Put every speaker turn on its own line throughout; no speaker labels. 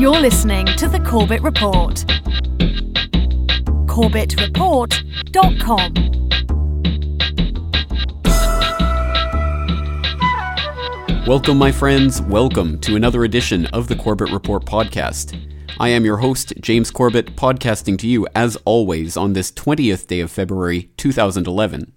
You're listening to the Corbett Report. CorbettReport.com.
Welcome, my friends. Welcome to another edition of the Corbett Report podcast. I am your host, James Corbett, podcasting to you as always on this 20th day of February 2011.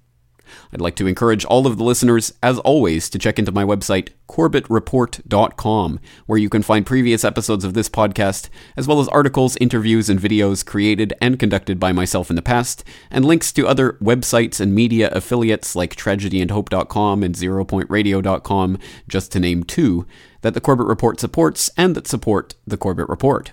I'd like to encourage all of the listeners, as always, to check into my website, corbettreport.com, where you can find previous episodes of this podcast, as well as articles, interviews, and videos created and conducted by myself in the past, and links to other websites and media affiliates like tragedyandhope.com and zeropointradio.com, just to name two, that the Corbett Report supports and that support the Corbett Report.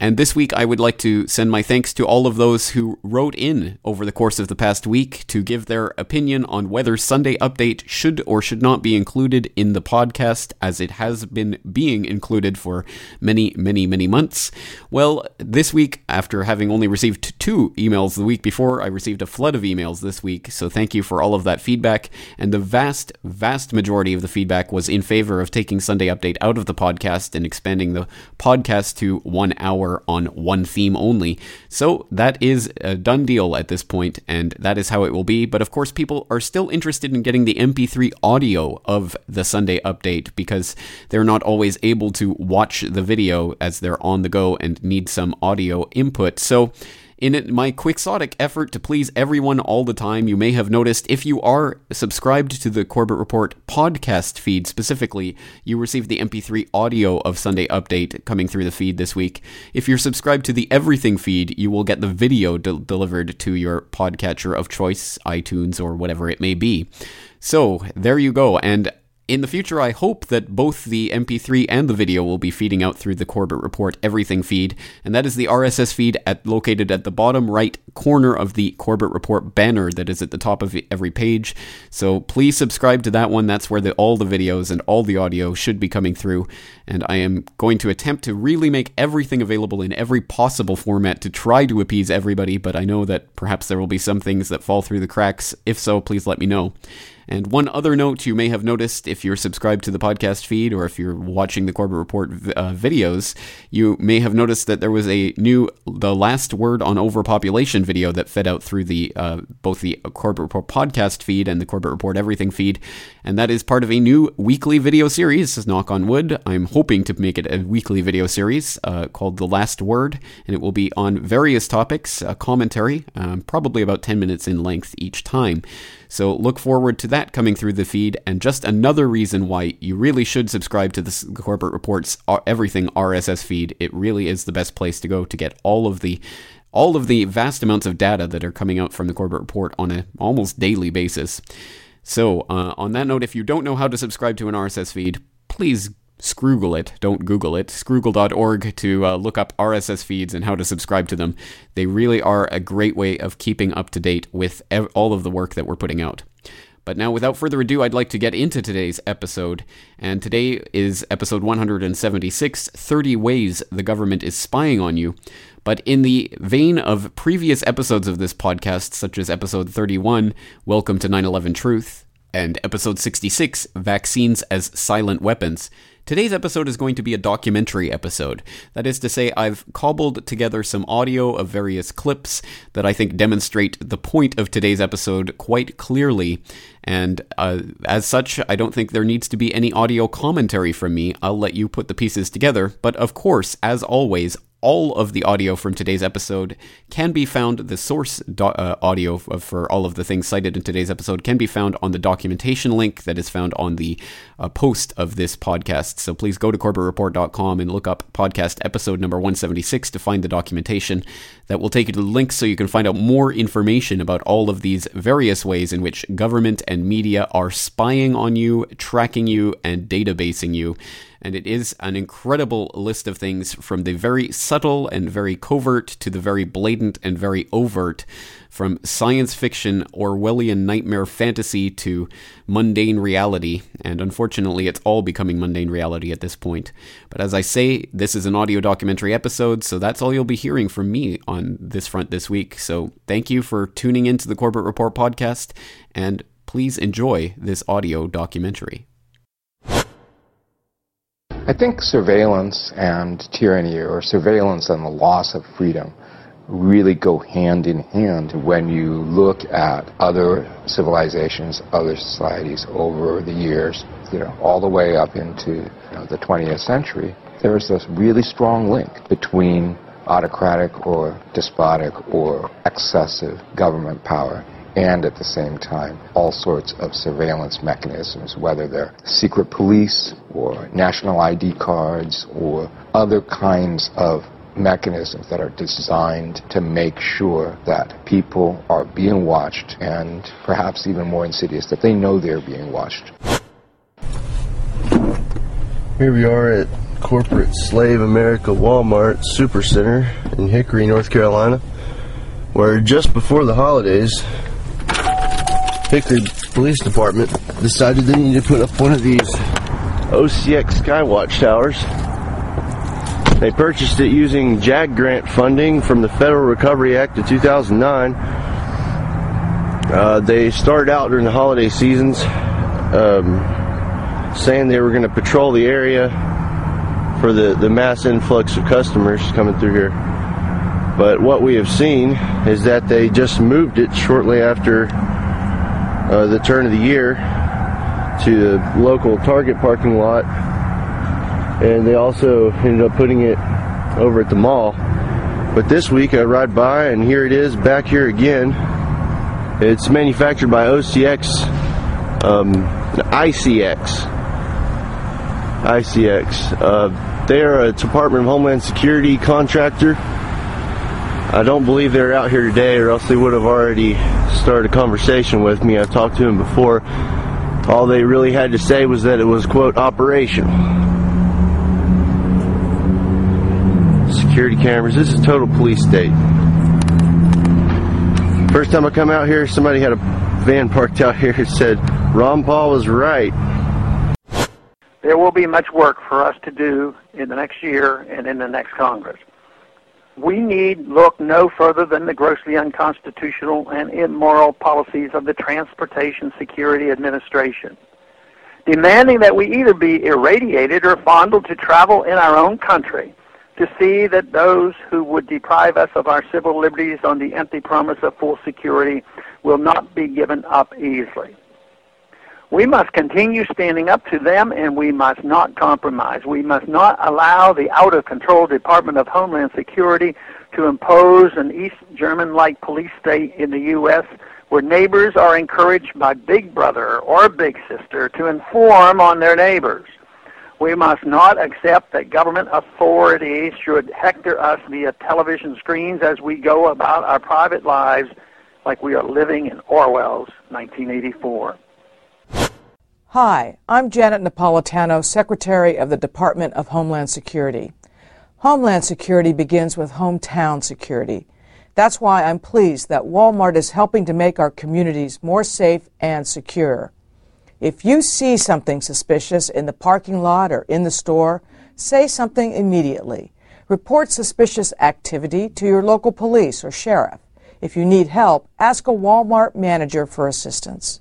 And this week, I would like to send my thanks to all of those who wrote in over the course of the past week to give their opinion on whether Sunday Update should or should not be included in the podcast, as it has been being included for many, many, many months. Well, this week, after having only received two emails the week before, I received a flood of emails this week. So thank you for all of that feedback. And the vast, vast majority of the feedback was in favor of taking Sunday Update out of the podcast and expanding the podcast to one hour hour on one theme only. So that is a done deal at this point, and that is how it will be. But of course, people are still interested in getting the MP3 audio of the Sunday update because they're not always able to watch the video as they're on the go and need some audio input. So in my quixotic effort to please everyone all the time, you may have noticed if you are subscribed to the Corbett Report podcast feed specifically, you receive the MP3 audio of Sunday Update coming through the feed this week. If you're subscribed to the Everything feed, you will get the video de- delivered to your podcatcher of choice, iTunes, or whatever it may be. So, there you go. And in the future, I hope that both the MP3 and the video will be feeding out through the Corbett Report Everything feed, and that is the RSS feed at, located at the bottom right corner of the Corbett Report banner that is at the top of every page. So please subscribe to that one. That's where the, all the videos and all the audio should be coming through. And I am going to attempt to really make everything available in every possible format to try to appease everybody, but I know that perhaps there will be some things that fall through the cracks. If so, please let me know. And one other note you may have noticed if you're subscribed to the podcast feed or if you're watching the Corbett Report uh, videos, you may have noticed that there was a new The Last Word on Overpopulation video that fed out through the uh, both the Corbett Report podcast feed and the Corbett Report Everything feed. And that is part of a new weekly video series, knock on wood. I'm hoping to make it a weekly video series uh, called The Last Word, and it will be on various topics, a commentary, um, probably about 10 minutes in length each time. So look forward to that coming through the feed. And just another reason why you really should subscribe to the Corbett Report's uh, Everything RSS feed. It really is the best place to go to get all of the all of the vast amounts of data that are coming out from the Corbett Report on an almost daily basis. So, uh, on that note, if you don't know how to subscribe to an RSS feed, please Scroogle it, don't Google it. Scroogle.org to uh, look up RSS feeds and how to subscribe to them. They really are a great way of keeping up to date with ev- all of the work that we're putting out. But now, without further ado, I'd like to get into today's episode. And today is episode 176 30 Ways the Government is Spying on You. But in the vein of previous episodes of this podcast, such as episode 31, Welcome to 9 11 Truth, and episode 66, Vaccines as Silent Weapons, Today's episode is going to be a documentary episode. That is to say, I've cobbled together some audio of various clips that I think demonstrate the point of today's episode quite clearly. And uh, as such, I don't think there needs to be any audio commentary from me. I'll let you put the pieces together. But of course, as always, all of the audio from today's episode can be found, the source do- uh, audio for all of the things cited in today's episode can be found on the documentation link that is found on the uh, post of this podcast. So please go to corbettreport.com and look up podcast episode number 176 to find the documentation. That will take you to the link so you can find out more information about all of these various ways in which government and media are spying on you, tracking you, and databasing you and it is an incredible list of things from the very subtle and very covert to the very blatant and very overt, from science fiction, Orwellian nightmare fantasy to mundane reality, and unfortunately, it's all becoming mundane reality at this point. But as I say, this is an audio documentary episode, so that's all you'll be hearing from me on this front this week. So thank you for tuning into the Corbett Report podcast, and please enjoy this audio documentary.
I think surveillance and tyranny, or surveillance and the loss of freedom, really go hand in hand when you look at other civilizations, other societies over the years, you know, all the way up into you know, the 20th century. There's this really strong link between autocratic or despotic or excessive government power and at the same time all sorts of surveillance mechanisms, whether they're secret police or national ID cards or other kinds of mechanisms that are designed to make sure that people are being watched and perhaps even more insidious that they know they're being watched.
Here we are at corporate slave America Walmart Supercenter in Hickory, North Carolina, where just before the holidays, Hickory Police Department decided they needed to put up one of these OCX Skywatch towers they purchased it using JAG grant funding from the Federal Recovery Act of 2009. Uh, they started out during the holiday seasons um, saying they were going to patrol the area for the, the mass influx of customers coming through here. But what we have seen is that they just moved it shortly after uh, the turn of the year to the local Target parking lot and they also ended up putting it over at the mall. But this week I ride by and here it is back here again. It's manufactured by OCX, um, ICX. ICX. Uh, they are a Department of Homeland Security contractor. I don't believe they're out here today, or else they would have already started a conversation with me. I've talked to him before. All they really had to say was that it was, quote, operational. security cameras. This is total police state. First time I come out here, somebody had a van parked out here that said, Ron Paul was right.
There will be much work for us to do in the next year and in the next Congress. We need look no further than the grossly unconstitutional and immoral policies of the Transportation Security Administration, demanding that we either be irradiated or fondled to travel in our own country to see that those who would deprive us of our civil liberties on the empty promise of full security will not be given up easily. We must continue standing up to them and we must not compromise. We must not allow the out of control Department of Homeland Security to impose an East German like police state in the U.S. where neighbors are encouraged by Big Brother or Big Sister to inform on their neighbors. We must not accept that government authorities should hector us via television screens as we go about our private lives like we are living in Orwell's 1984.
Hi, I'm Janet Napolitano, Secretary of the Department of Homeland Security. Homeland Security begins with hometown security. That's why I'm pleased that Walmart is helping to make our communities more safe and secure. If you see something suspicious in the parking lot or in the store, say something immediately. Report suspicious activity to your local police or sheriff. If you need help, ask a Walmart manager for assistance.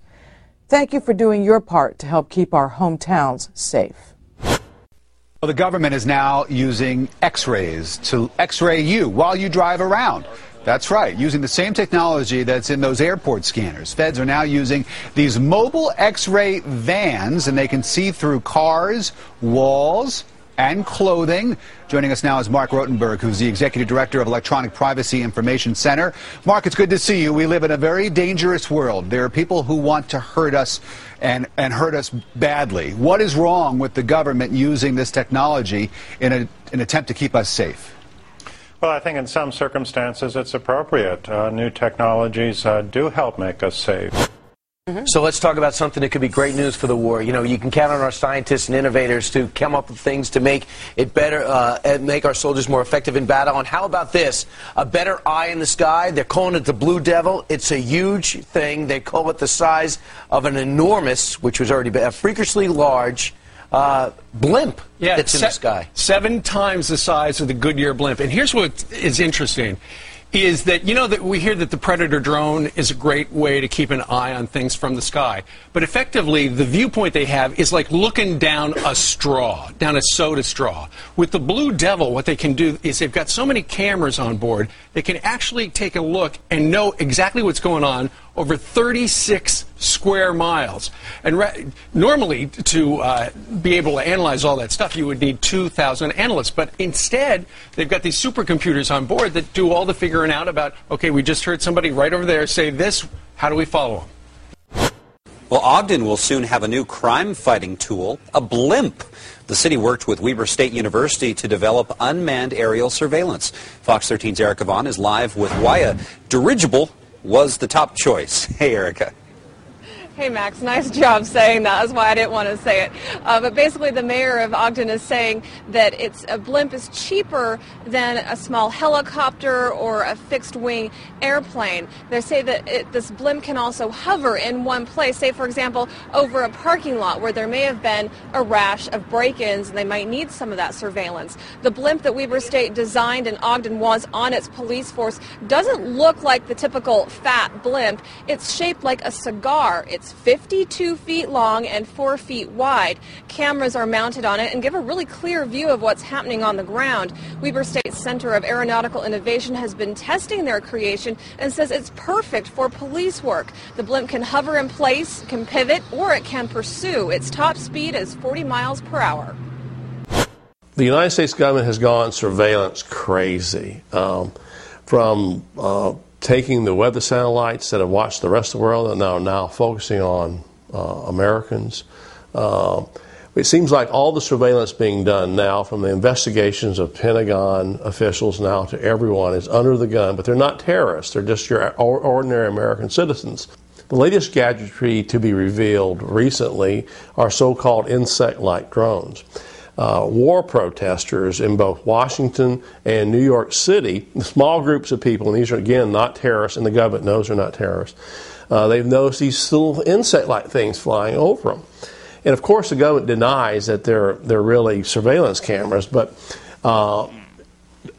Thank you for doing your part to help keep our hometowns safe.
Well, the government is now using x rays to x ray you while you drive around. That's right, using the same technology that's in those airport scanners. Feds are now using these mobile X-ray vans, and they can see through cars, walls, and clothing. Joining us now is Marc Rotenberg, who's the Executive Director of Electronic Privacy Information Center. Mark, it's good to see you. We live in a very dangerous world. There are people who want to hurt us and, and hurt us badly. What is wrong with the government using this technology in a, an attempt to keep us safe?
Well, I think in some circumstances it's appropriate. Uh, new technologies uh, do help make us safe.
Mm-hmm. So let's talk about something that could be great news for the war. You know, you can count on our scientists and innovators to come up with things to make it better, uh, and make our soldiers more effective in battle. And how about this? A better eye in the sky. They're calling it the Blue Devil. It's a huge thing. They call it the size of an enormous, which was already a freakishly large uh, blimp yeah, that's in the sky.
Seven times the size of the Goodyear blimp. And here's what is interesting is that you know that we hear that the Predator drone is a great way to keep an eye on things from the sky, but effectively the viewpoint they have is like looking down a straw, down a soda straw. With the Blue Devil, what they can do is they've got so many cameras on board, they can actually take a look and know exactly what's going on over 36 square miles. And re- normally, to uh, be able to analyze all that stuff, you would need 2,000 analysts. But instead, they've got these supercomputers on board that do all the figuring out about, okay, we just heard somebody right over there say this. How do we follow them?
Well, Ogden will soon have a new crime fighting tool, a blimp. The city worked with Weber State University to develop unmanned aerial surveillance. Fox 13's Eric Vaughn is live with why a dirigible was the top choice. Hey, Erica.
Hey, Max, nice job saying that. That's why I didn't want to say it. Uh, but basically, the mayor of Ogden is saying that it's a blimp is cheaper than a small helicopter or a fixed wing airplane. They say that it, this blimp can also hover in one place, say, for example, over a parking lot where there may have been a rash of break ins and they might need some of that surveillance. The blimp that Weber State designed in Ogden was on its police force doesn't look like the typical fat blimp. It's shaped like a cigar. It's it's 52 feet long and 4 feet wide. Cameras are mounted on it and give a really clear view of what's happening on the ground. Weber State Center of Aeronautical Innovation has been testing their creation and says it's perfect for police work. The blimp can hover in place, can pivot, or it can pursue. Its top speed is 40 miles per hour.
The United States government has gone surveillance crazy. Um, from uh, taking the weather satellites that have watched the rest of the world and are now focusing on uh, Americans. Uh, it seems like all the surveillance being done now, from the investigations of Pentagon officials now to everyone, is under the gun, but they're not terrorists. They're just your ordinary American citizens. The latest gadgetry to be revealed recently are so called insect like drones uh, war protesters in both Washington and New York City, small groups of people, and these are again not terrorists, and the government knows they're not terrorists. Uh, they've noticed these little insect-like things flying over them, and of course the government denies that they're they're really surveillance cameras, but. Uh,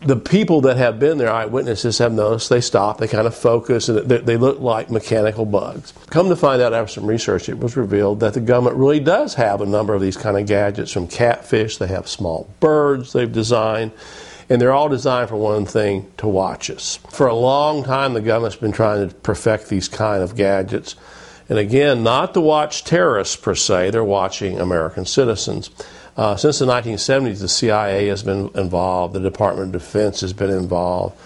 the people that have been there, eyewitnesses, have noticed they stop, they kind of focus, and they, they, look like mechanical bugs. Come to find out after some research, it was revealed that the government really does have a number of these kind of gadgets from catfish. They have small birds they've designed, and they're all designed for one thing to watch us. For a long time, the government's been trying to perfect these kind of gadgets. And again, not to watch terrorists per se, they're watching American citizens. Uh, since the 1970s, the CIA has been involved, the Department of Defense has been involved.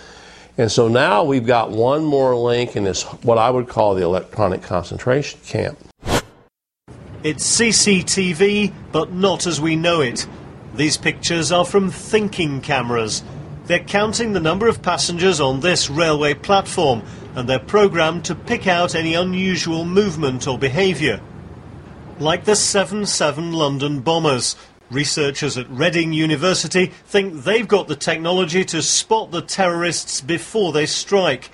And so now we've got one more link in this, what I would call the electronic concentration camp.
It's CCTV, but not as we know it. These pictures are from thinking cameras. They're counting the number of passengers on this railway platform, and they're programmed to pick out any unusual movement or behaviour. Like the 7 7 London bombers, Researchers at Reading University think they've got the technology to spot the terrorists before they strike.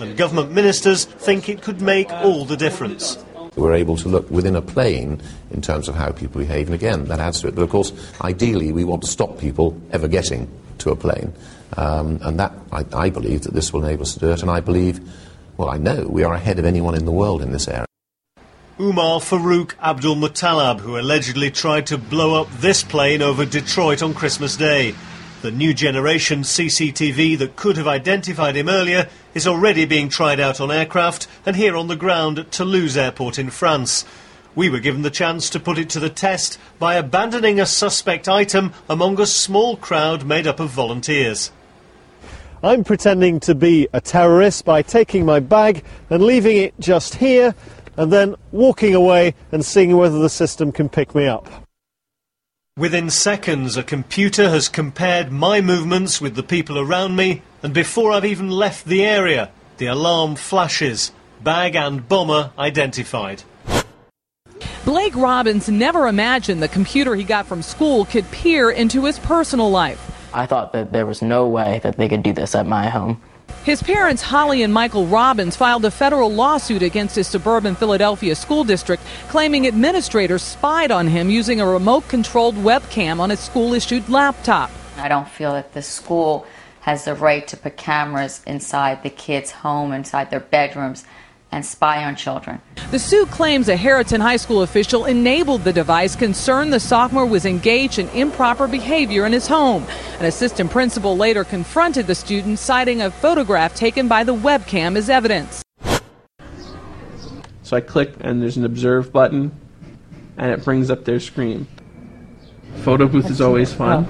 And government ministers think it could make all the difference.
We're able to look within a plane in terms of how people behave, and again, that adds to it. But of course, ideally, we want to stop people ever getting to a plane. Um, and that, I, I believe that this will enable us to do it, and I believe, well, I know we are ahead of anyone in the world in this area.
Umar Farouk Abdulmutallab, who allegedly tried to blow up this plane over Detroit on Christmas Day. The new generation CCTV that could have identified him earlier is already being tried out on aircraft and here on the ground at Toulouse Airport in France. We were given the chance to put it to the test by abandoning a suspect item among a small crowd made up of volunteers. I'm pretending to be a terrorist by taking my bag and leaving it just here and then walking away and seeing whether the system can pick me up. Within seconds, a computer has compared my movements with the people around me, and before I've even left the area, the alarm flashes. Bag and bomber identified.
Blake Robbins never imagined the computer he got from school could peer into his personal life.
I thought that there was no way that they could do this at my home.
His parents, Holly and Michael Robbins, filed a federal lawsuit against his suburban Philadelphia school district, claiming administrators spied on him using a remote controlled webcam on his school issued laptop.
I don't feel that the school has the right to put cameras inside the kids' home, inside their bedrooms, and spy on children.
The suit claims a Harriton High School official enabled the device, concerned the sophomore was engaged in improper behavior in his home. An assistant principal later confronted the student, citing a photograph taken by the webcam as evidence.
So I click, and there's an observe button, and it brings up their screen. Photo booth is always oh. fun.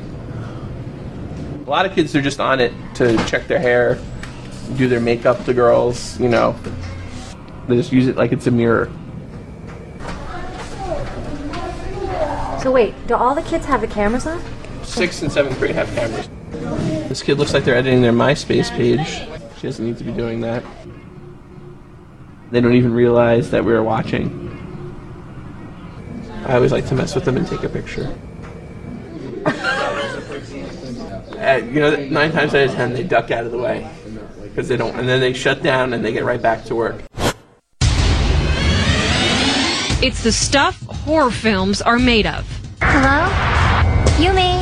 A lot of kids are just on it to check their hair, do their makeup, the girls, you know. They just use it like it's a mirror.
So wait, do all the kids have the cameras on?
Sixth and seventh grade have cameras. This kid looks like they're editing their MySpace page. She doesn't need to be doing that. They don't even realize that we are watching. I always like to mess with them and take a picture. Uh, you know, nine times out of ten, they duck out of the way because they don't, and then they shut down and they get right back to work.
It's the stuff horror films are made of.
Hello? Yumi?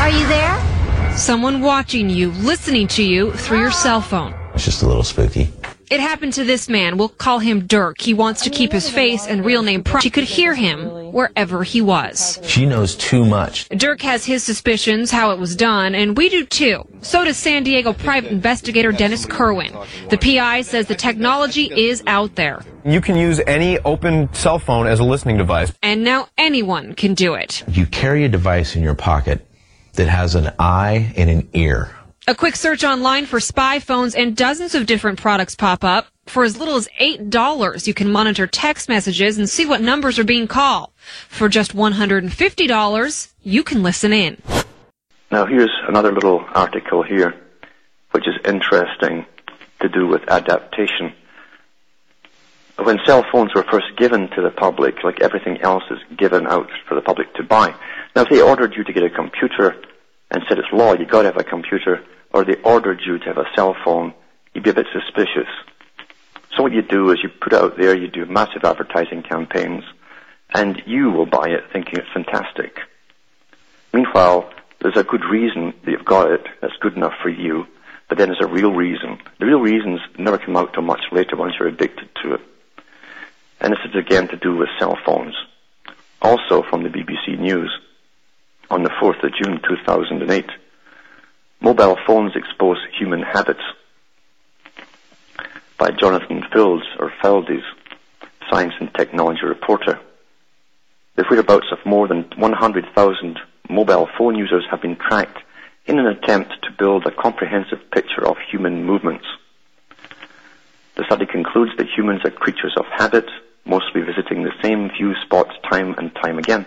Are you there?
Someone watching you, listening to you through your ah. cell phone.
It's just a little spooky.
It happened to this man. We'll call him Dirk. He wants to keep his face and real name private. She could hear him wherever he was.
She knows too much.
Dirk has his suspicions how it was done, and we do too. So does San Diego private investigator Dennis Kerwin. The PI says the technology is out there.
You can use any open cell phone as a listening device.
And now anyone can do it.
You carry a device in your pocket that has an eye and an ear.
A quick search online for spy phones and dozens of different products pop up. For as little as $8, you can monitor text messages and see what numbers are being called. For just $150, you can listen in.
Now here's another little article here, which is interesting to do with adaptation. When cell phones were first given to the public, like everything else is given out for the public to buy. Now if they ordered you to get a computer and said it's law, you've gotta have a computer, or they ordered you to have a cell phone, you'd be a bit suspicious. So what you do is you put it out there, you do massive advertising campaigns, and you will buy it thinking it's fantastic. Meanwhile, there's a good reason that you've got it that's good enough for you, but then there's a real reason. The real reasons never come out till much later once you're addicted to it. And this is again to do with cell phones. Also from the BBC News, on the 4th of June 2008, mobile phones expose human habits by Jonathan Fields or Feldes, science and technology reporter. The whereabouts of more than 100,000 mobile phone users have been tracked in an attempt to build a comprehensive picture of human movements. The study concludes that humans are creatures of habit, mostly visiting the same few spots time and time again.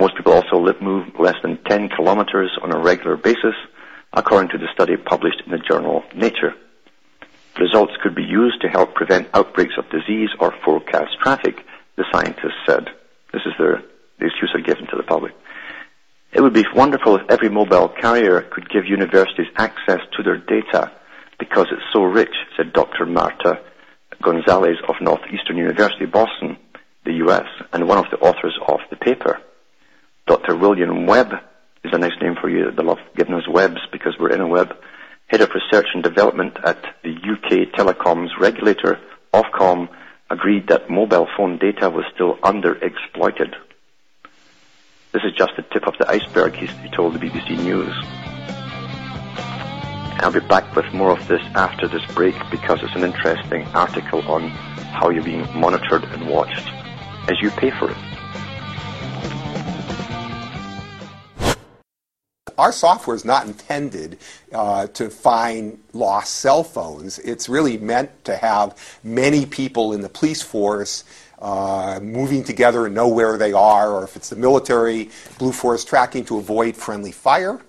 Most people also live, move less than 10 kilometers on a regular basis, according to the study published in the journal Nature. Results could be used to help prevent outbreaks of disease or forecast traffic, the scientists said. This is their, the excuse they're given to the public. It would be wonderful if every mobile carrier could give universities access to their data because it's so rich, said Dr. Marta Gonzalez of Northeastern University, Boston, the US, and one of the authors of the paper. Dr. William Webb is a nice name for you. They love giving us webs because we're in a web. Head of Research and Development at the UK Telecoms regulator, Ofcom, agreed that mobile phone data was still underexploited. This is just the tip of the iceberg, he told the BBC News. I'll be back with more of this after this break because it's an interesting article on how you're being monitored and watched as you pay for it.
Our software is not intended uh, to find lost cell phones. It's really meant to have many people in the police force uh, moving together and know where they are, or if it's the military, Blue Force tracking to avoid friendly fire.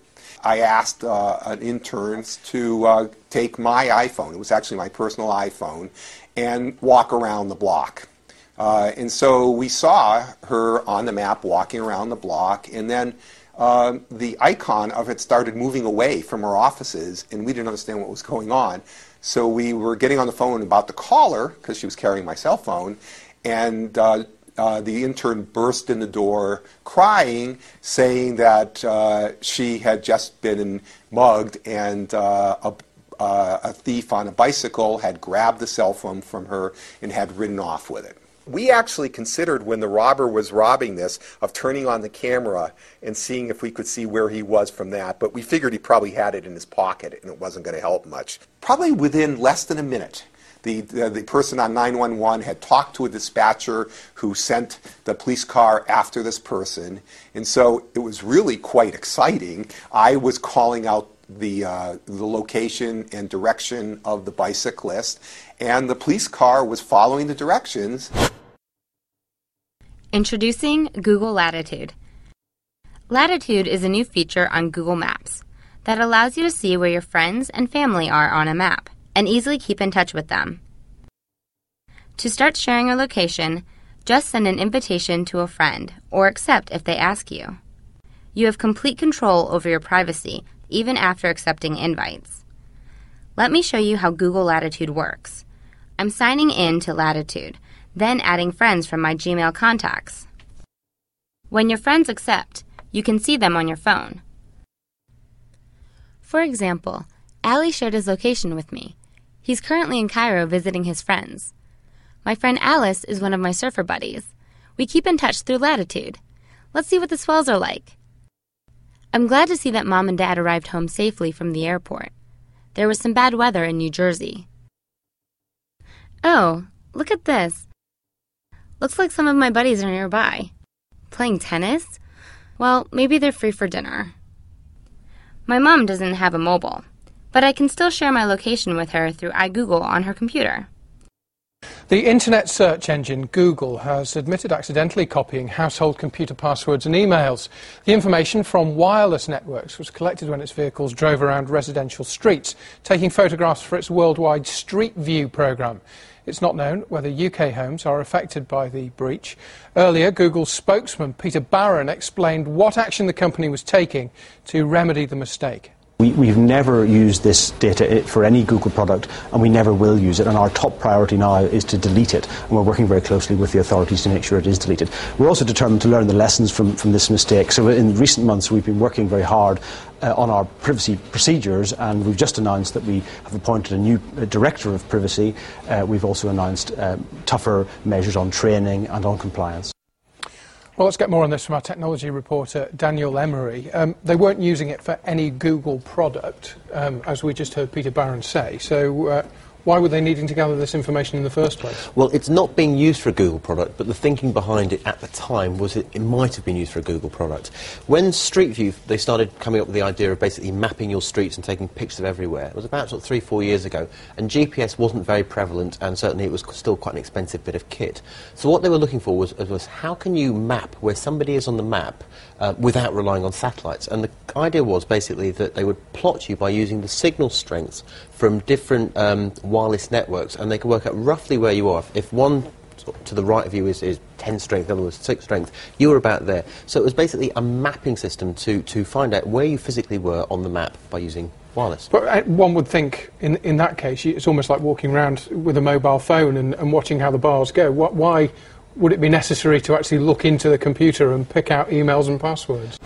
I asked uh, an intern to uh, take my iPhone, it was actually my personal iPhone, and walk around the block. Uh, and so we saw her on the map walking around the block, and then uh, the icon of it started moving away from our offices, and we didn't understand what was going on. So we were getting on the phone about the caller because she was carrying my cell phone, and uh, uh, the intern burst in the door crying, saying that uh, she had just been mugged and uh, a, uh, a thief on a bicycle had grabbed the cell phone from her and had ridden off with it. We actually considered when the robber was robbing this of turning on the camera and seeing if we could see where he was from that, but we figured he probably had it in his pocket and it wasn't going to help much. Probably within less than a minute, the, the, the, person on 911 had talked to a dispatcher who sent the police car after this person. And so it was really quite exciting. I was calling out the, uh, the location and direction of the bicyclist, and the police car was following the directions.
Introducing Google Latitude. Latitude is a new feature on Google Maps that allows you to see where your friends and family are on a map and easily keep in touch with them. To start sharing your location, just send an invitation to a friend or accept if they ask you. You have complete control over your privacy even after accepting invites. Let me show you how Google Latitude works. I'm signing in to Latitude then adding friends from my Gmail contacts. When your friends accept, you can see them on your phone. For example, Ali shared his location with me. He's currently in Cairo visiting his friends. My friend Alice is one of my surfer buddies. We keep in touch through Latitude. Let's see what the swells are like. I'm glad to see that mom and dad arrived home safely from the airport. There was some bad weather in New Jersey. Oh, look at this. Looks like some of my buddies are nearby. Playing tennis? Well, maybe they're free for dinner. My mom doesn't have a mobile, but I can still share my location with her through iGoogle on her computer.
The internet search engine Google has admitted accidentally copying household computer passwords and emails. The information from wireless networks was collected when its vehicles drove around residential streets, taking photographs for its worldwide Street View program. It's not known whether UK homes are affected by the breach. Earlier, Google's spokesman Peter Barron explained what action the company was taking to remedy the mistake.
We, have never used this data for any Google product, and we never will use it. And our top priority now is to delete it, and we're working very closely with the authorities to make sure it is deleted. We're also determined to learn the lessons from, from this mistake. So in recent months, we've been working very hard uh, on our privacy procedures, and we've just announced that we have appointed a new uh, director of privacy. Uh, we've also announced uh, tougher measures on training and on compliance.
Well, let's get more on this from our technology reporter, Daniel Emery. Um, they weren't using it for any Google product, um, as we just heard Peter Barron say. So, uh, why were they needing to gather this information in the first place?
Well, it's not being used for a Google product, but the thinking behind it at the time was it, it might have been used for a Google product. When Street View, they started coming up with the idea of basically mapping your streets and taking pictures of everywhere. It was about sort of three, four years ago, and GPS wasn't very prevalent, and certainly it was still quite an expensive bit of kit. So what they were looking for was, was how can you map where somebody is on the map uh, without relying on satellites? And the idea was basically that they would plot you by using the signal strengths from different um, wireless networks, and they can work out roughly where you are. If one to the right of you is, is 10 strength, the other was 6 strength, you were about there. So it was basically a mapping system to, to find out where you physically were on the map by using wireless.
But uh, one would think in, in that case, it's almost like walking around with a mobile phone and, and watching how the bars go. What, why would it be necessary to actually look into the computer and pick out emails and passwords?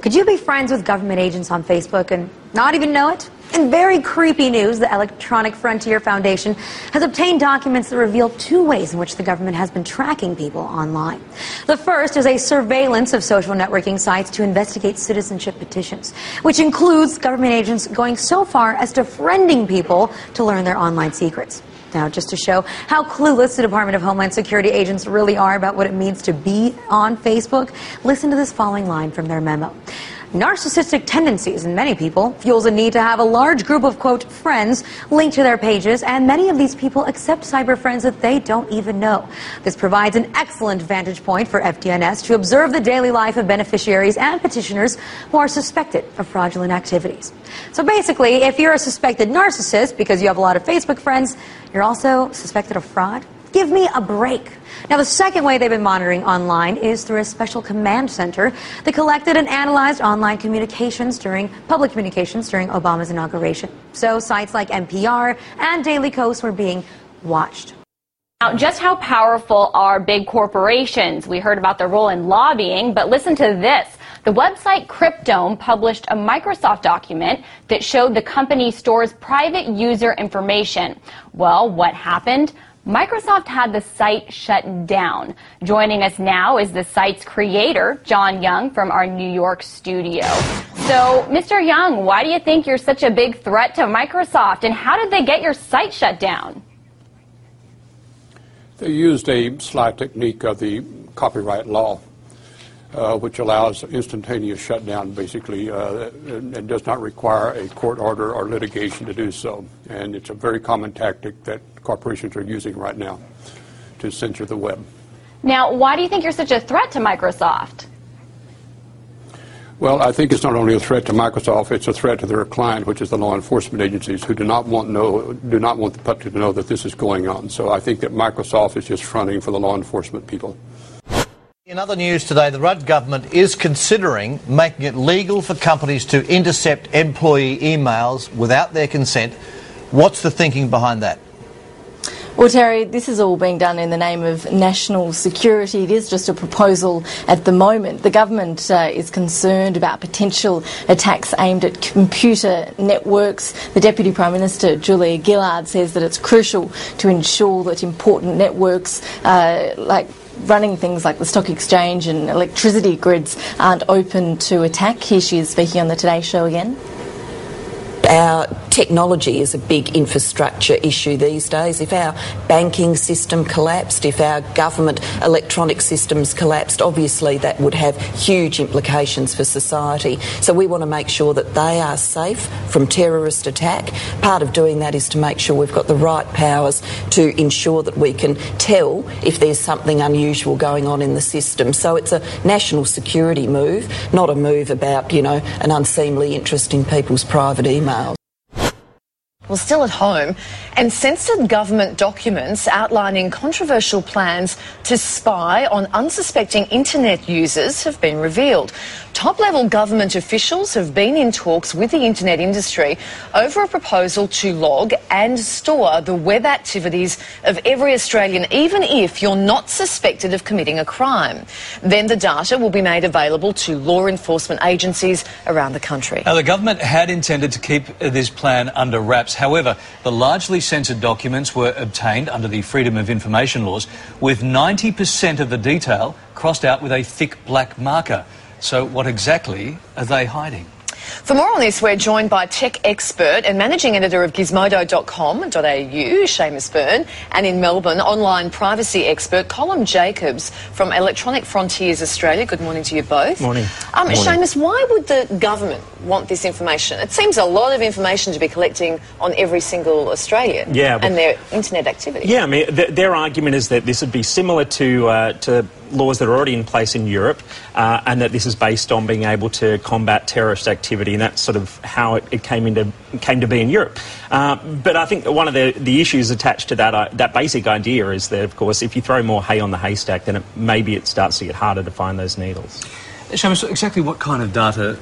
Could you be friends with government agents on Facebook and not even know it? In very creepy news, the Electronic Frontier Foundation has obtained documents that reveal two ways in which the government has been tracking people online. The first is a surveillance of social networking sites to investigate citizenship petitions, which includes government agents going so far as to friending people to learn their online secrets. Now, just to show how clueless the Department of Homeland Security agents really are about what it means to be on Facebook, listen to this following line from their memo. Narcissistic tendencies in many people fuels a need to have a large group of, quote, friends linked to their pages, and many of these people accept cyber friends that they don't even know. This provides an excellent vantage point for FDNS to observe the daily life of beneficiaries and petitioners who are suspected of fraudulent activities. So basically, if you're a suspected narcissist because you have a lot of Facebook friends, you're also suspected of fraud. Give me a break. Now, the second way they've been monitoring online is through a special command center that collected and analyzed online communications during public communications during Obama's inauguration. So sites like NPR and Daily Kos were being watched.
Now, just how powerful are big corporations? We heard about their role in lobbying, but listen to this. The website Cryptome published a Microsoft document that showed the company stores private user information. Well, what happened? Microsoft had the site shut down. Joining us now is the site's creator, John Young, from our New York studio. So, Mr. Young, why do you think you're such a big threat to Microsoft, and how did they get your site shut down?
They used a sly technique of the copyright law, uh, which allows instantaneous shutdown, basically, uh, and, and, does not require a court order or litigation to do so. And it's a very common tactic that corporations are using right now to censor the web.
Now, why do you think you're such a threat to Microsoft?
Well, I think it's not only a threat to Microsoft; it's a threat to their client, which is the law enforcement agencies, who do not want know do not want the public to know that this is going on. So I think that Microsoft is just fronting for the law enforcement people.
In other news today, the Rudd government is considering making it legal for companies to intercept employee emails without their consent. What's the thinking behind that?
Well, Terry, this is all being done in the name of national security. It is just a proposal at the moment. The government uh, is concerned about potential attacks aimed at computer networks. The Deputy Prime Minister, Julia Gillard, says that it's crucial to ensure that important networks uh, like running things like the stock exchange and electricity grids aren't open to attack. Here she is speaking on the Today Show again.
Our technology is a big infrastructure issue these days. If our banking system collapsed, if our government electronic systems collapsed, obviously that would have huge implications for society. So we want to make sure that they are safe from terrorist attack. Part of doing that is to make sure we've got the right powers to ensure that we can tell if there's something unusual going on in the system. So it's a national security move, not a move about, you know, an unseemly interest in people's private emails
was still at home, and censored government documents outlining controversial plans to spy on unsuspecting internet users have been revealed. Top level government officials have been in talks with the internet industry over a proposal to log and store the web activities of every Australian, even if you're not suspected of committing a crime. Then the data will be made available to law enforcement agencies around the country.
Now, the government had intended to keep this plan under wraps. However, the largely censored documents were obtained under the Freedom of Information laws, with 90% of the detail crossed out with a thick black marker. So, what exactly are they hiding?
For more on this, we're joined by tech expert and managing editor of gizmodo.com.au, Seamus Byrne, and in Melbourne, online privacy expert Colin Jacobs from Electronic Frontiers Australia. Good morning to you both.
Morning.
Um,
morning.
Seamus, why would the government want this information? It seems a lot of information to be collecting on every single Australian
yeah,
and their internet activity.
Yeah, I mean, th their argument is that this would be similar to, uh, to laws that are already in place in Europe, uh, and that this is based on being able to combat terrorist activity, and that's sort of how it, it came into came to be in Europe. Uh, but I think one of the, the issues attached to that uh, that basic idea is that, of course, if you throw more hay on the haystack, then it, maybe it starts to get harder to find those needles.
Seamus, exactly what kind of data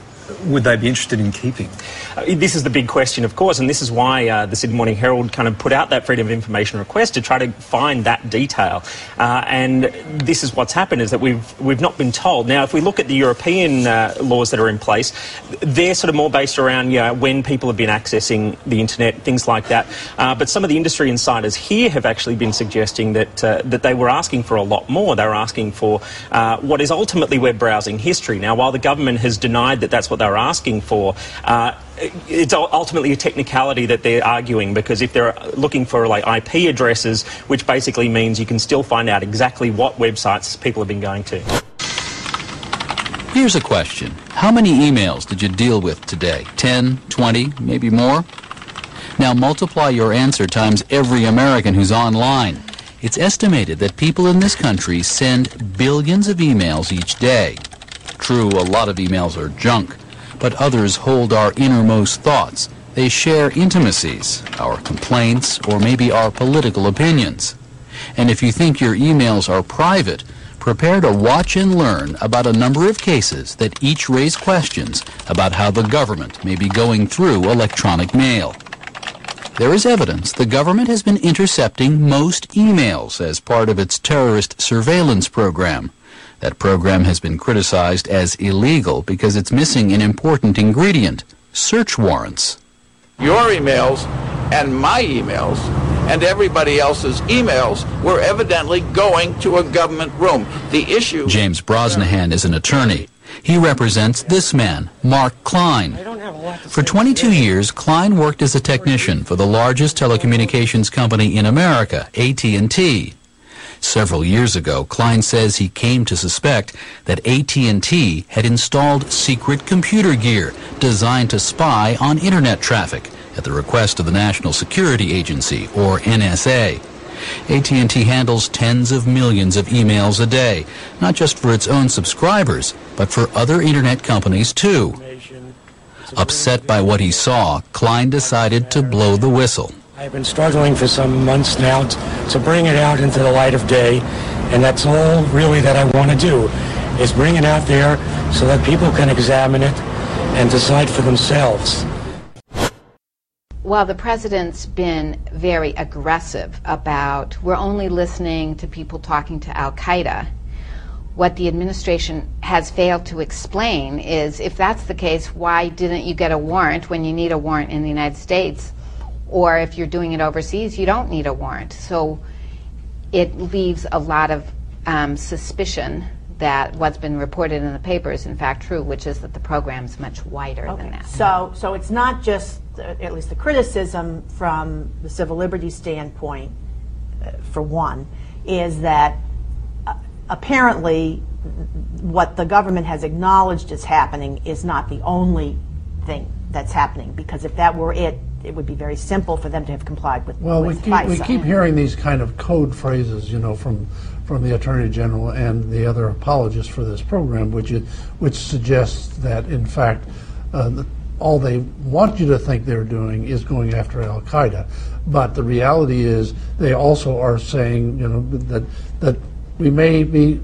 would they be interested in keeping?
Uh, this is the big question, of course, and this is why uh, the Sydney Morning Herald kind of put out that freedom of information request to try to find that detail. Uh, and this is what's happened is that we've we've not been told. Now, if we look at the European uh, laws that are in place, they're sort of more based around you know, when people have been accessing the internet, things like that. Uh, but some of the industry insiders here have actually been suggesting that uh, that they were asking for a lot more. They were asking for what is ultimately web browsing history. Now, while the government has denied that that's what what they're asking for. Uh, it's ultimately a technicality that they're arguing because if they're looking for like IP addresses, which basically means you can still find out exactly what websites people have been going to.
Here's a question. How many emails did you deal with today? 10, 20, maybe more? Now multiply your answer times every American who's online. It's estimated that people in this country send billions of emails each day. True, a lot of emails are junk but others hold our innermost thoughts. They share intimacies, our complaints, or maybe our political opinions. And if you think your emails are private, prepare to watch and learn about a number of cases that each raise questions about how the government may be going through electronic mail. there is evidence the government has been intercepting most emails as part of its terrorist surveillance program. That program has been criticized as illegal because it's missing an important ingredient search warrants.
Your emails and my emails and everybody else's emails were evidently going to a government room. The issue.
James Brosnahan is an attorney. He represents this man, Mark Klein. For 22 years, Klein worked as a technician for the largest telecommunications company in America, AT&T. Several years ago, Klein says he came to suspect that AT&T had installed secret computer gear designed to spy on internet traffic at the request of the National Security Agency, or NSA. AT&T handles tens of millions of emails a day, not just for its own subscribers, but for other internet companies too. Upset by what he saw, Klein decided to blow the whistle.
I've been struggling for some months now to bring it out into the light of day, and that's all really that I want to do, is bring it out there so that people can examine it and decide for themselves.
While the president's been very aggressive about we're only listening to people talking to Al Qaeda, what the administration has failed to explain is if that's the case, why didn't you get a warrant when you need a warrant in the United States? Or if you're doing it overseas, you don't need a warrant. So it leaves a lot of um, suspicion that what's been reported in the paper is in fact true, which is that the program's much wider than that.
So, so it's not just, uh, at least the criticism from the civil liberties standpoint, uh, for one, is that uh, apparently what the government has acknowledged is happening is not the only thing that's happening. Because if that were it, it would be very simple for them to have complied with.
Well, we
with
keep, we keep hearing these kind of code phrases, you know, from from the Attorney General and the other apologists for this program, which which suggests that in fact uh, the, all they want you to think they're doing is going after Al Qaeda, but the reality is they also are saying, you know, that that we may be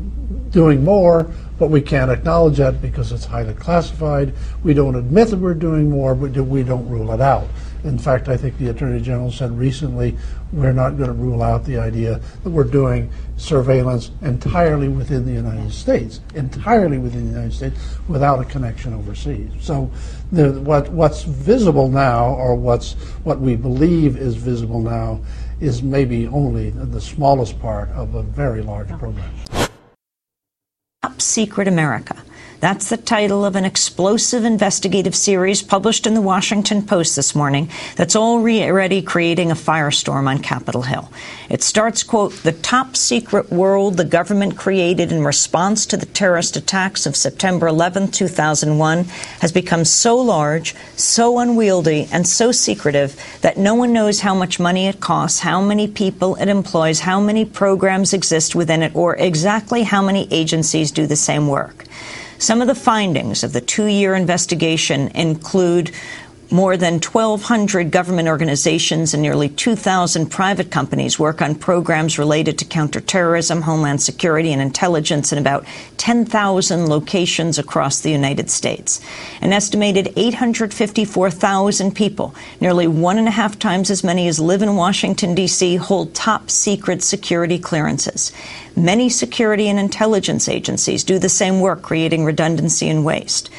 doing more, but we can't acknowledge that because it's highly classified. We don't admit that we're doing more, but we don't rule it out. In fact, I think the Attorney General said recently we're not going to rule out the idea that we're doing surveillance entirely within the United States, entirely within the United States, without a connection overseas. So, the, what what's visible now, or what's what we believe is visible now, is maybe only the smallest part of a very large program.
Top Secret America. That's the title of an explosive investigative series published in the Washington Post this morning that's already creating a firestorm on Capitol Hill. It starts, quote, the top secret world the government created in response to the terrorist attacks of September 11, 2001 has become so large, so unwieldy, and so secretive that no one knows how much money it costs, how many people it employs, how many programs exist within it, or exactly how many agencies do the same work. Some of the findings of the two year investigation include more than 1,200 government organizations and nearly 2,000 private companies work on programs related to counterterrorism, homeland security, and intelligence in about 10,000 locations across the United States. An estimated 854,000 people, nearly one and a half times as many as live in Washington, D.C., hold top secret security clearances. Many security and intelligence agencies do the same work, creating redundancy and waste.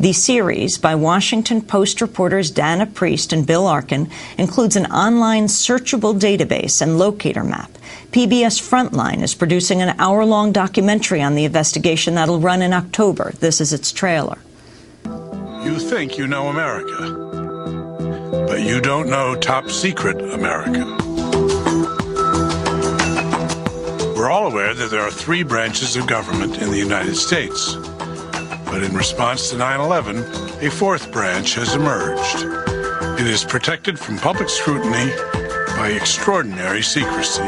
The series by Washington Post reporters Dana Priest and Bill Arkin includes an online searchable database and locator map. PBS Frontline is producing an hour long documentary on the investigation that'll run in October. This is its trailer.
You think you know America, but you don't know top secret America. We're all aware that there are three branches of government in the United States. But in response to 9 11, a fourth branch has emerged. It is protected from public scrutiny by extraordinary secrecy.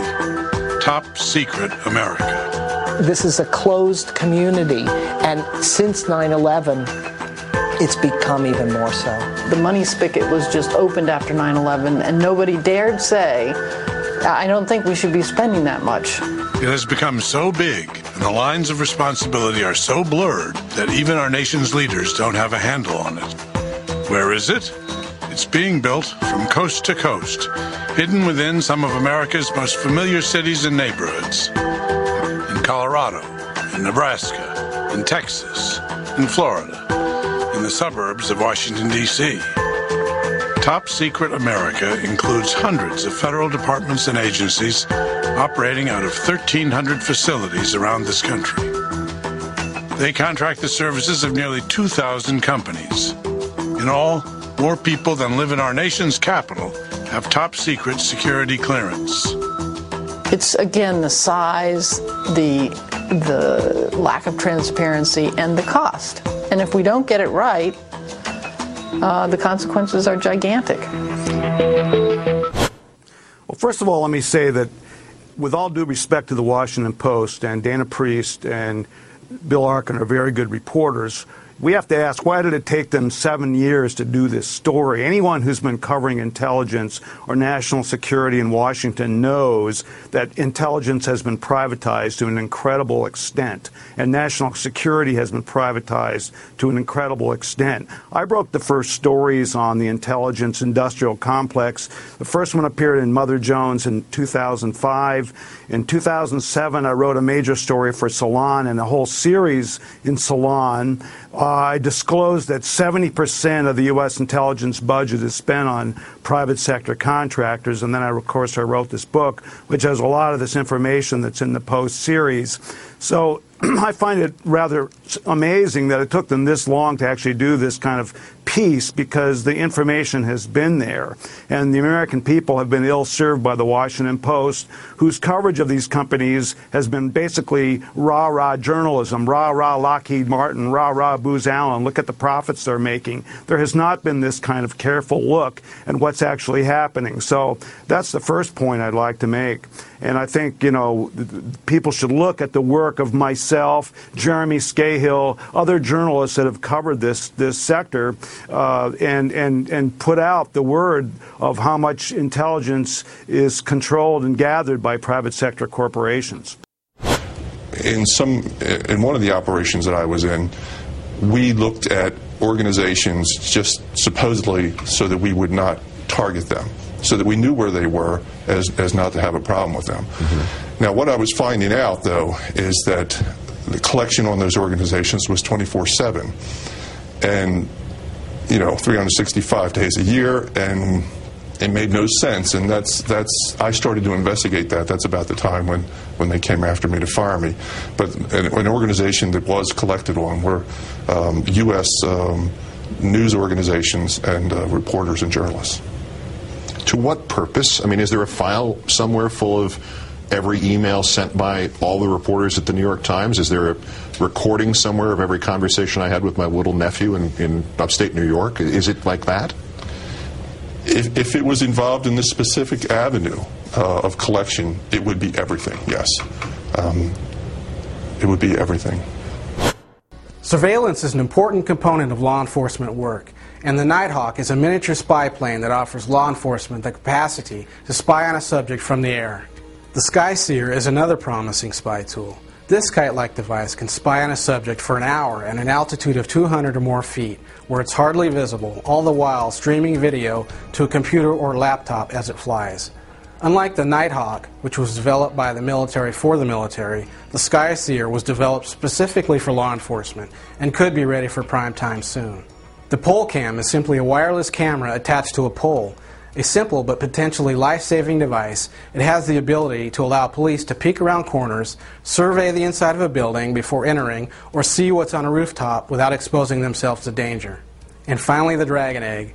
Top Secret America.
This is a closed community, and since 9 11, it's become even more so.
The money spigot was just opened after 9 11, and nobody dared say, I don't think we should be spending that much.
It has become so big, and the lines of responsibility are so blurred that even our nation's leaders don't have a handle on it. Where is it? It's being built from coast to coast, hidden within some of America's most familiar cities and neighborhoods. In Colorado, in Nebraska, in Texas, in Florida, in the suburbs of Washington, D.C. Top Secret America includes hundreds of federal departments and agencies operating out of 1,300 facilities around this country. They contract the services of nearly 2,000 companies. In all, more people than live in our nation's capital have top secret security clearance.
It's again the size, the the lack of transparency, and the cost. And if we don't get it right, uh, the consequences are gigantic.
Well, first of all, let me say that with all due respect to the Washington Post and Dana Priest and Bill Arkin are very good reporters, we have to ask why did it take them seven years to do this story? Anyone who's been covering intelligence or national security in Washington knows that intelligence has been privatized to an incredible extent, and national security has been privatized to an incredible extent. I broke the first stories on the intelligence industrial complex. The first one appeared in Mother Jones in 2005. In 2007, I wrote a major story for Salon and a whole series in Salon. I disclosed that 70% of the U.S. intelligence budget is spent on private sector contractors. And then, I, of course, I wrote this book, which has a lot of this information that's in the Post series. So I find it rather amazing that it took them this long to actually do this kind of piece because the information has been there. And the American people have been ill served by the Washington Post, whose coverage of these companies has been basically rah rah journalism, rah rah Lockheed Martin, rah rah Booz Allen. Look at the profits they're making. There has not been this kind of careful look at what's actually happening. So that's the first point I'd like to make. And I think, you know, people should look at the work of myself, Jeremy Scahill, other journalists that have covered this, this sector uh, and, and, and put out the word of how much intelligence is controlled and gathered by private sector corporations.
In some, in one of the operations that I was in, we looked at organizations just supposedly so that we would not target them so that we knew where they were as, as not to have a problem with them. Mm-hmm. Now, what I was finding out, though, is that the collection on those organizations was 24 7. And, you know, 365 days a year, and it made no sense. And that's, that's, I started to investigate that. That's about the time when, when they came after me to fire me. But an, an organization that was collected on were um, U.S. Um, news organizations and uh, reporters and journalists.
To what purpose? I mean, is there a file somewhere full of every email sent by all the reporters at the New York Times? Is there a recording somewhere of every conversation I had with my little nephew in, in upstate New York? Is it like that?
If, if it was involved in this specific avenue uh, of collection, it would be everything, yes. Um, it would be everything.
Surveillance is an important component of law enforcement work and the Nighthawk is a miniature spy plane that offers law enforcement the capacity to spy on a subject from the air. The Skyseer is another promising spy tool. This kite-like device can spy on a subject for an hour at an altitude of 200 or more feet, where it's hardly visible, all the while streaming video to a computer or laptop as it flies. Unlike the Nighthawk, which was developed by the military for the military, the Skyseer was developed specifically for law enforcement and could be ready for prime time soon. The pole cam is simply a wireless camera attached to a pole. A simple but potentially life saving device, it has the ability to allow police to peek around corners, survey the inside of a building before entering, or see what's on a rooftop without exposing themselves to danger. And finally, the Dragon Egg.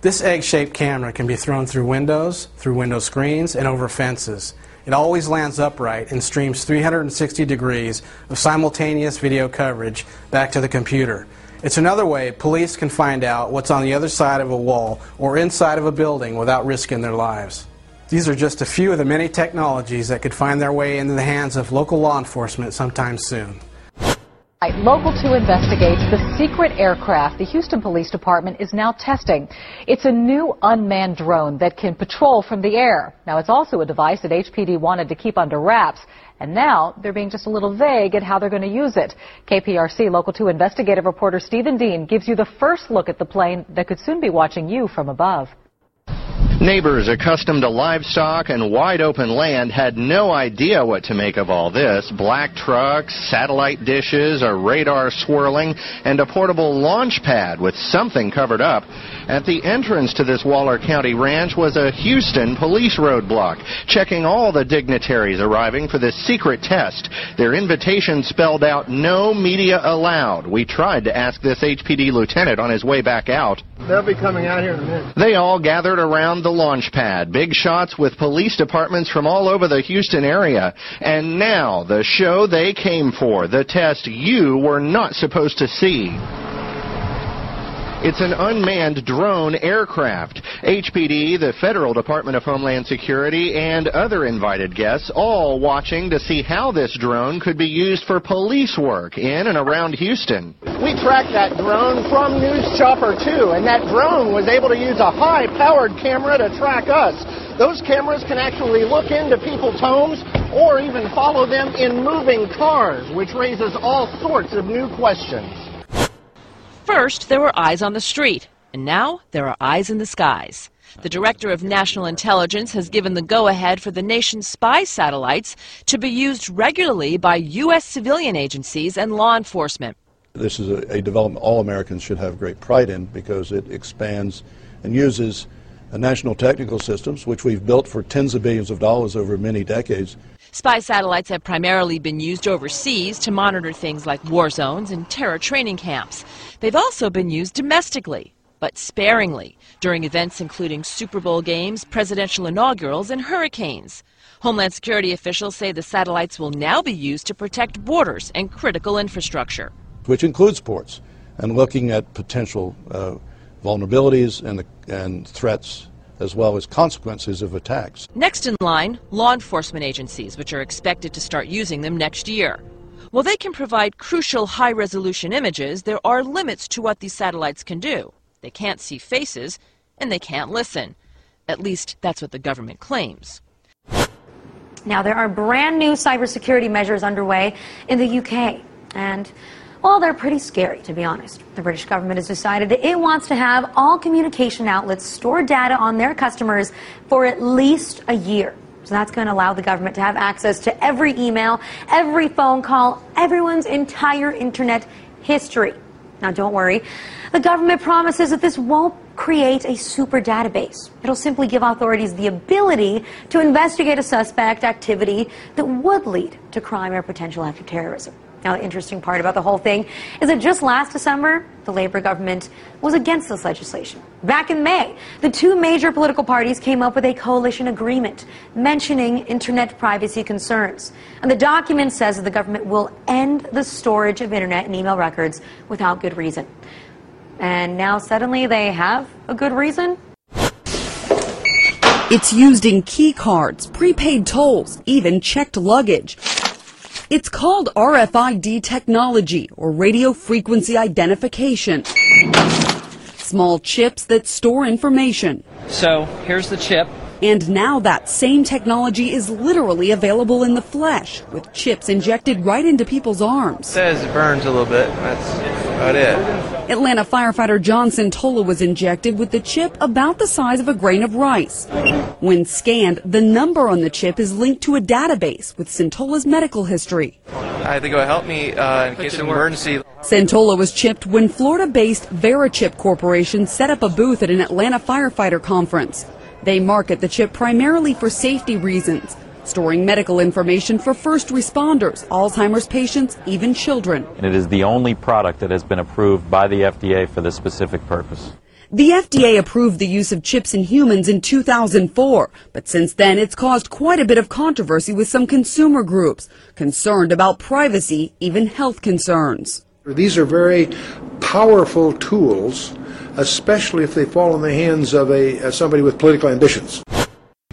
This egg shaped camera can be thrown through windows, through window screens, and over fences. It always lands upright and streams 360 degrees of simultaneous video coverage back to the computer. It's another way police can find out what's on the other side of a wall or inside of a building without risking their lives. These are just a few of the many technologies that could find their way into the hands of local law enforcement sometime soon.
Local 2 investigates the secret aircraft the Houston Police Department is now testing. It's a new unmanned drone that can patrol from the air. Now, it's also a device that HPD wanted to keep under wraps. And now they're being just a little vague at how they're going to use it. KPRC Local 2 investigative reporter Stephen Dean gives you the first look at the plane that could soon be watching you from above.
Neighbors accustomed to livestock and wide open land had no idea what to make of all this. Black trucks, satellite dishes, a radar swirling, and a portable launch pad with something covered up. At the entrance to this Waller County ranch was a Houston police roadblock, checking all the dignitaries arriving for this secret test. Their invitation spelled out no media allowed. We tried to ask this HPD lieutenant on his way back out.
They'll be coming out here in a minute.
They all gathered around the launch pad. Big shots with police departments from all over the Houston area. And now, the show they came for, the test you were not supposed to see. It's an unmanned drone aircraft. HPD, the Federal Department of Homeland Security, and other invited guests all watching to see how this drone could be used for police work in and around Houston.
We tracked that drone from News Chopper 2, and that drone was able to use a high powered camera to track us. Those cameras can actually look into people's homes or even follow them in moving cars, which raises all sorts of new questions.
First, there were eyes on the street, and now there are eyes in the skies. The Director of National Intelligence has given the go ahead for the nation's spy satellites to be used regularly by U.S. civilian agencies and law enforcement.
This is a, a development all Americans should have great pride in because it expands and uses national technical systems, which we've built for tens of billions of dollars over many decades.
Spy satellites have primarily been used overseas to monitor things like war zones and terror training camps. They've also been used domestically, but sparingly, during events including Super Bowl games, presidential inaugurals, and hurricanes. Homeland Security officials say the satellites will now be used to protect borders and critical infrastructure.
Which includes ports, and looking at potential uh, vulnerabilities and, the, and threats as well as consequences of attacks.
Next in line, law enforcement agencies, which are expected to start using them next year. While they can provide crucial high resolution images, there are limits to what these satellites can do. They can't see faces, and they can't listen. At least that's what the government claims.
Now, there are brand new cybersecurity measures underway in the UK. And well, they're pretty scary, to be honest. The British government has decided that it wants to have all communication outlets store data on their customers for at least a year. So that's going to allow the government to have access to every email, every phone call, everyone's entire internet history. Now, don't worry. The government promises that this won't create a super database. It'll simply give authorities the ability to investigate a suspect activity that would lead to crime or potential act of terrorism. Now, the interesting part about the whole thing is that just last December, the Labour government was against this legislation. Back in May, the two major political parties came up with a coalition agreement mentioning internet privacy concerns. And the document says that the government will end the storage of internet and email records without good reason. And now suddenly they have a good reason?
It's used in key cards, prepaid tolls, even checked luggage. It's called RFID technology, or radio frequency identification. Small chips that store information.
So, here's the chip.
And now that same technology is literally available in the flesh, with chips injected right into people's arms.
It says it burns a little bit. That's about it.
Atlanta firefighter John Santola was injected with the chip about the size of a grain of rice. When scanned, the number on the chip is linked to a database with Santola's medical history.
I had to go help me uh, in case of emergency.
Santola was chipped when Florida-based Verichip Corporation set up a booth at an Atlanta firefighter conference. They market the chip primarily for safety reasons, storing medical information for first responders, Alzheimer's patients, even children.
And it is the only product that has been approved by the FDA for this specific purpose.
The FDA approved the use of chips in humans in 2004, but since then it's caused quite a bit of controversy with some consumer groups concerned about privacy, even health concerns.
These are very powerful tools, especially if they fall in the hands of a, uh, somebody with political ambitions.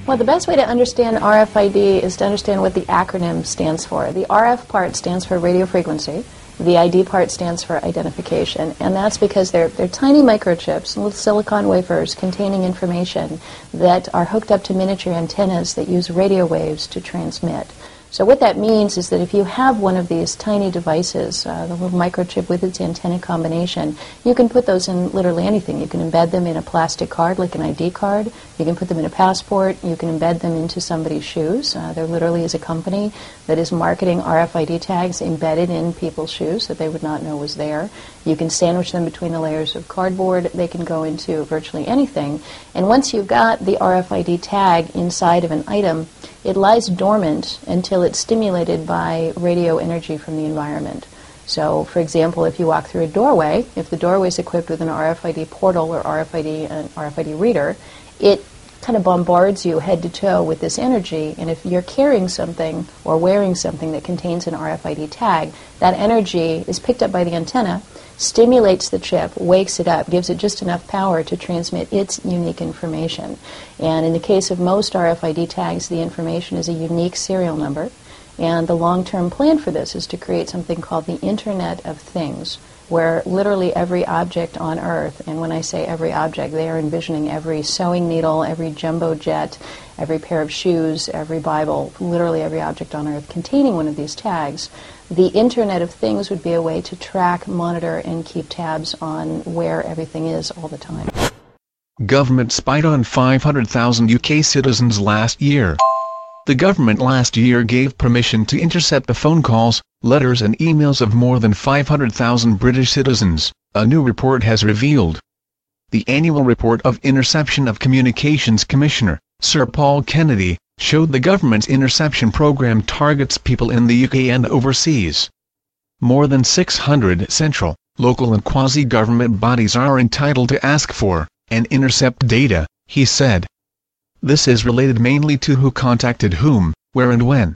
Well, the best way to understand RFID is to understand what the acronym stands for. The RF part stands for radio frequency, The ID part stands for identification, and that's because they're, they're tiny microchips, little silicon wafers containing information that are hooked up to miniature antennas that use radio waves to transmit. So what that means is that if you have one of these tiny devices, uh, the little microchip with its antenna combination, you can put those in literally anything. You can embed them in a plastic card, like an ID card. You can put them in a passport. You can embed them into somebody's shoes. Uh, there literally is a company that is marketing RFID tags embedded in people's shoes that they would not know was there. You can sandwich them between the layers of cardboard. They can go into virtually anything. And once you've got the RFID tag inside of an item, it lies dormant until it's stimulated by radio energy from the environment. So, for example, if you walk through a doorway, if the doorway is equipped with an RFID portal or RFID an RFID reader, it kind of bombards you head to toe with this energy. And if you're carrying something or wearing something that contains an RFID tag, that energy is picked up by the antenna, stimulates the chip, wakes it up, gives it just enough power to transmit its unique information. And in the case of most RFID tags, the information is a unique serial number. And the long term plan for this is to create something called the Internet of Things where literally every object on Earth, and when I say every object, they are envisioning every sewing needle, every jumbo jet, every pair of shoes, every Bible, literally every object on Earth containing one of these tags. The Internet of Things would be a way to track, monitor, and keep tabs on where everything is all the time.
Government spied on 500,000 UK citizens last year. The government last year gave permission to intercept the phone calls, letters and emails of more than 500,000 British citizens, a new report has revealed. The annual report of Interception of Communications Commissioner, Sir Paul Kennedy, showed the government's interception program targets people in the UK and overseas. More than 600 central, local and quasi-government bodies are entitled to ask for, and intercept data, he said. This is related mainly to who contacted whom, where and when.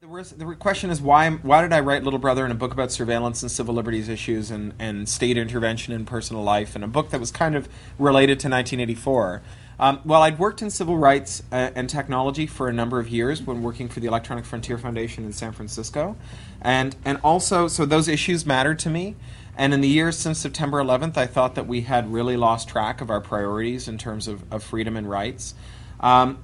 The question is why why did I write Little Brother in a book about surveillance and civil liberties issues and, and state intervention in personal life and a book that was kind of related to 1984? Um, well, I'd worked in civil rights uh, and technology for a number of years when working for the Electronic Frontier Foundation in San Francisco, and and also so those issues mattered to me. And in the years since September 11th, I thought that we had really lost track of our priorities in terms of, of freedom and rights. Um,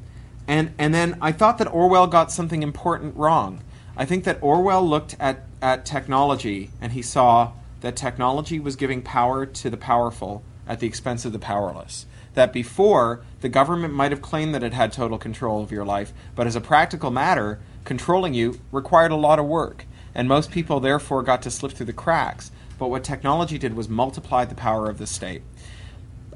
and, and then I thought that Orwell got something important wrong. I think that Orwell looked at, at technology and he saw that technology was giving power to the powerful at the expense of the powerless. That before, the government might have claimed that it had total control of your life, but as a practical matter, controlling you required a lot of work. And most people, therefore, got to slip through the cracks. But what technology did was multiply the power of the state.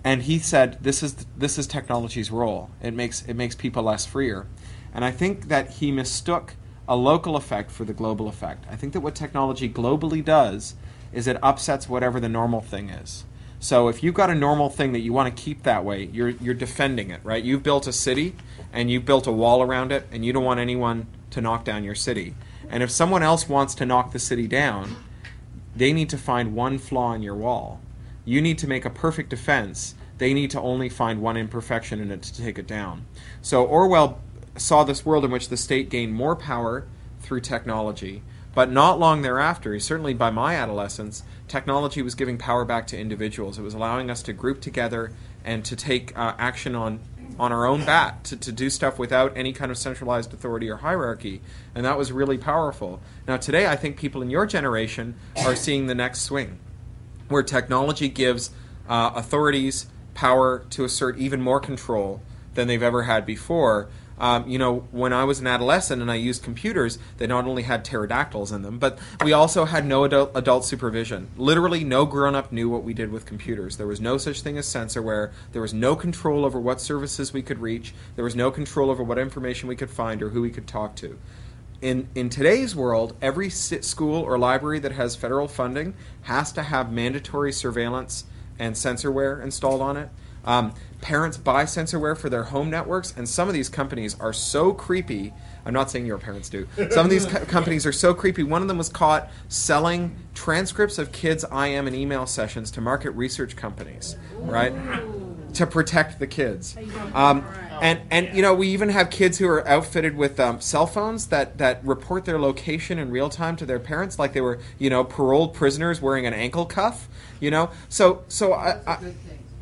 And he said, "This is this is technology's role. It makes it makes people less freer." And I think that he mistook a local effect for the global effect. I think that what technology globally does is it upsets whatever the normal thing is. So if you've got a normal thing that you want to keep that way, you're you're defending it, right? You've built a city and you've built a wall around it and you don't want anyone to knock down your city. And if someone else wants to knock the city down, they need to find one flaw in your wall. You need to make a perfect defense. They need to only find one imperfection in it to take it down. So Orwell saw this world in which the state gained more power through technology. But not long thereafter, certainly by my adolescence, technology was giving power back to individuals. It was allowing us to group together and to take uh, action on on our own bat to, to do stuff without any kind of centralized authority or hierarchy. And that was really powerful. Now, today, I think people in your generation are seeing the next swing, where technology gives uh, authorities power to assert even more control than they've ever had before. Um, you know, when I was an adolescent and I used computers, they not only had pterodactyls in them, but we also had no adult, adult supervision. Literally, no grown up knew what we did with computers. There was no such thing as censorware. There was no control over what services we could reach. There was no control over what information we could find or who we could talk to. In, in today's world, every school or library that has federal funding has to have mandatory surveillance and censorware installed on it. Um, parents buy censorware for their home networks, and some of these companies are so creepy. I'm not saying your parents do. Some of these co- companies are so creepy. One of them was caught selling transcripts of kids' IM and email sessions to market research companies, right? to protect the kids. Um, and and you know we even have kids who are outfitted with um, cell phones that that report their location in real time to their parents, like they were you know paroled prisoners wearing an ankle cuff. You know, so so I. I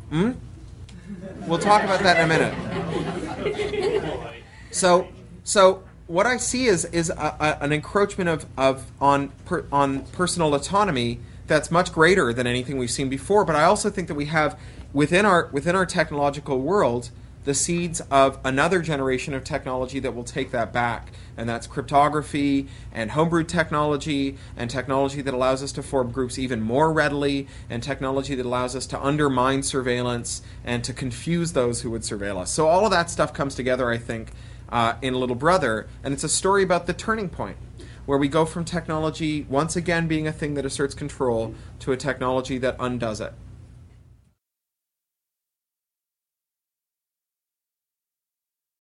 hmm? We'll talk about that in a minute. So so what I see is is a, a, an encroachment of, of on per, on personal autonomy that's much greater than anything we've seen before. But I also think that we have within our within our technological world the seeds of another generation of technology that will take that back, and that's cryptography and homebrewed technology and technology that allows us to form groups even more readily, and technology that allows us to undermine surveillance and to confuse those who would surveil us. So all of that stuff comes together, I think, uh, in Little Brother, and it's a story about the turning point where we go from technology once again being a thing that asserts control to a technology that undoes it.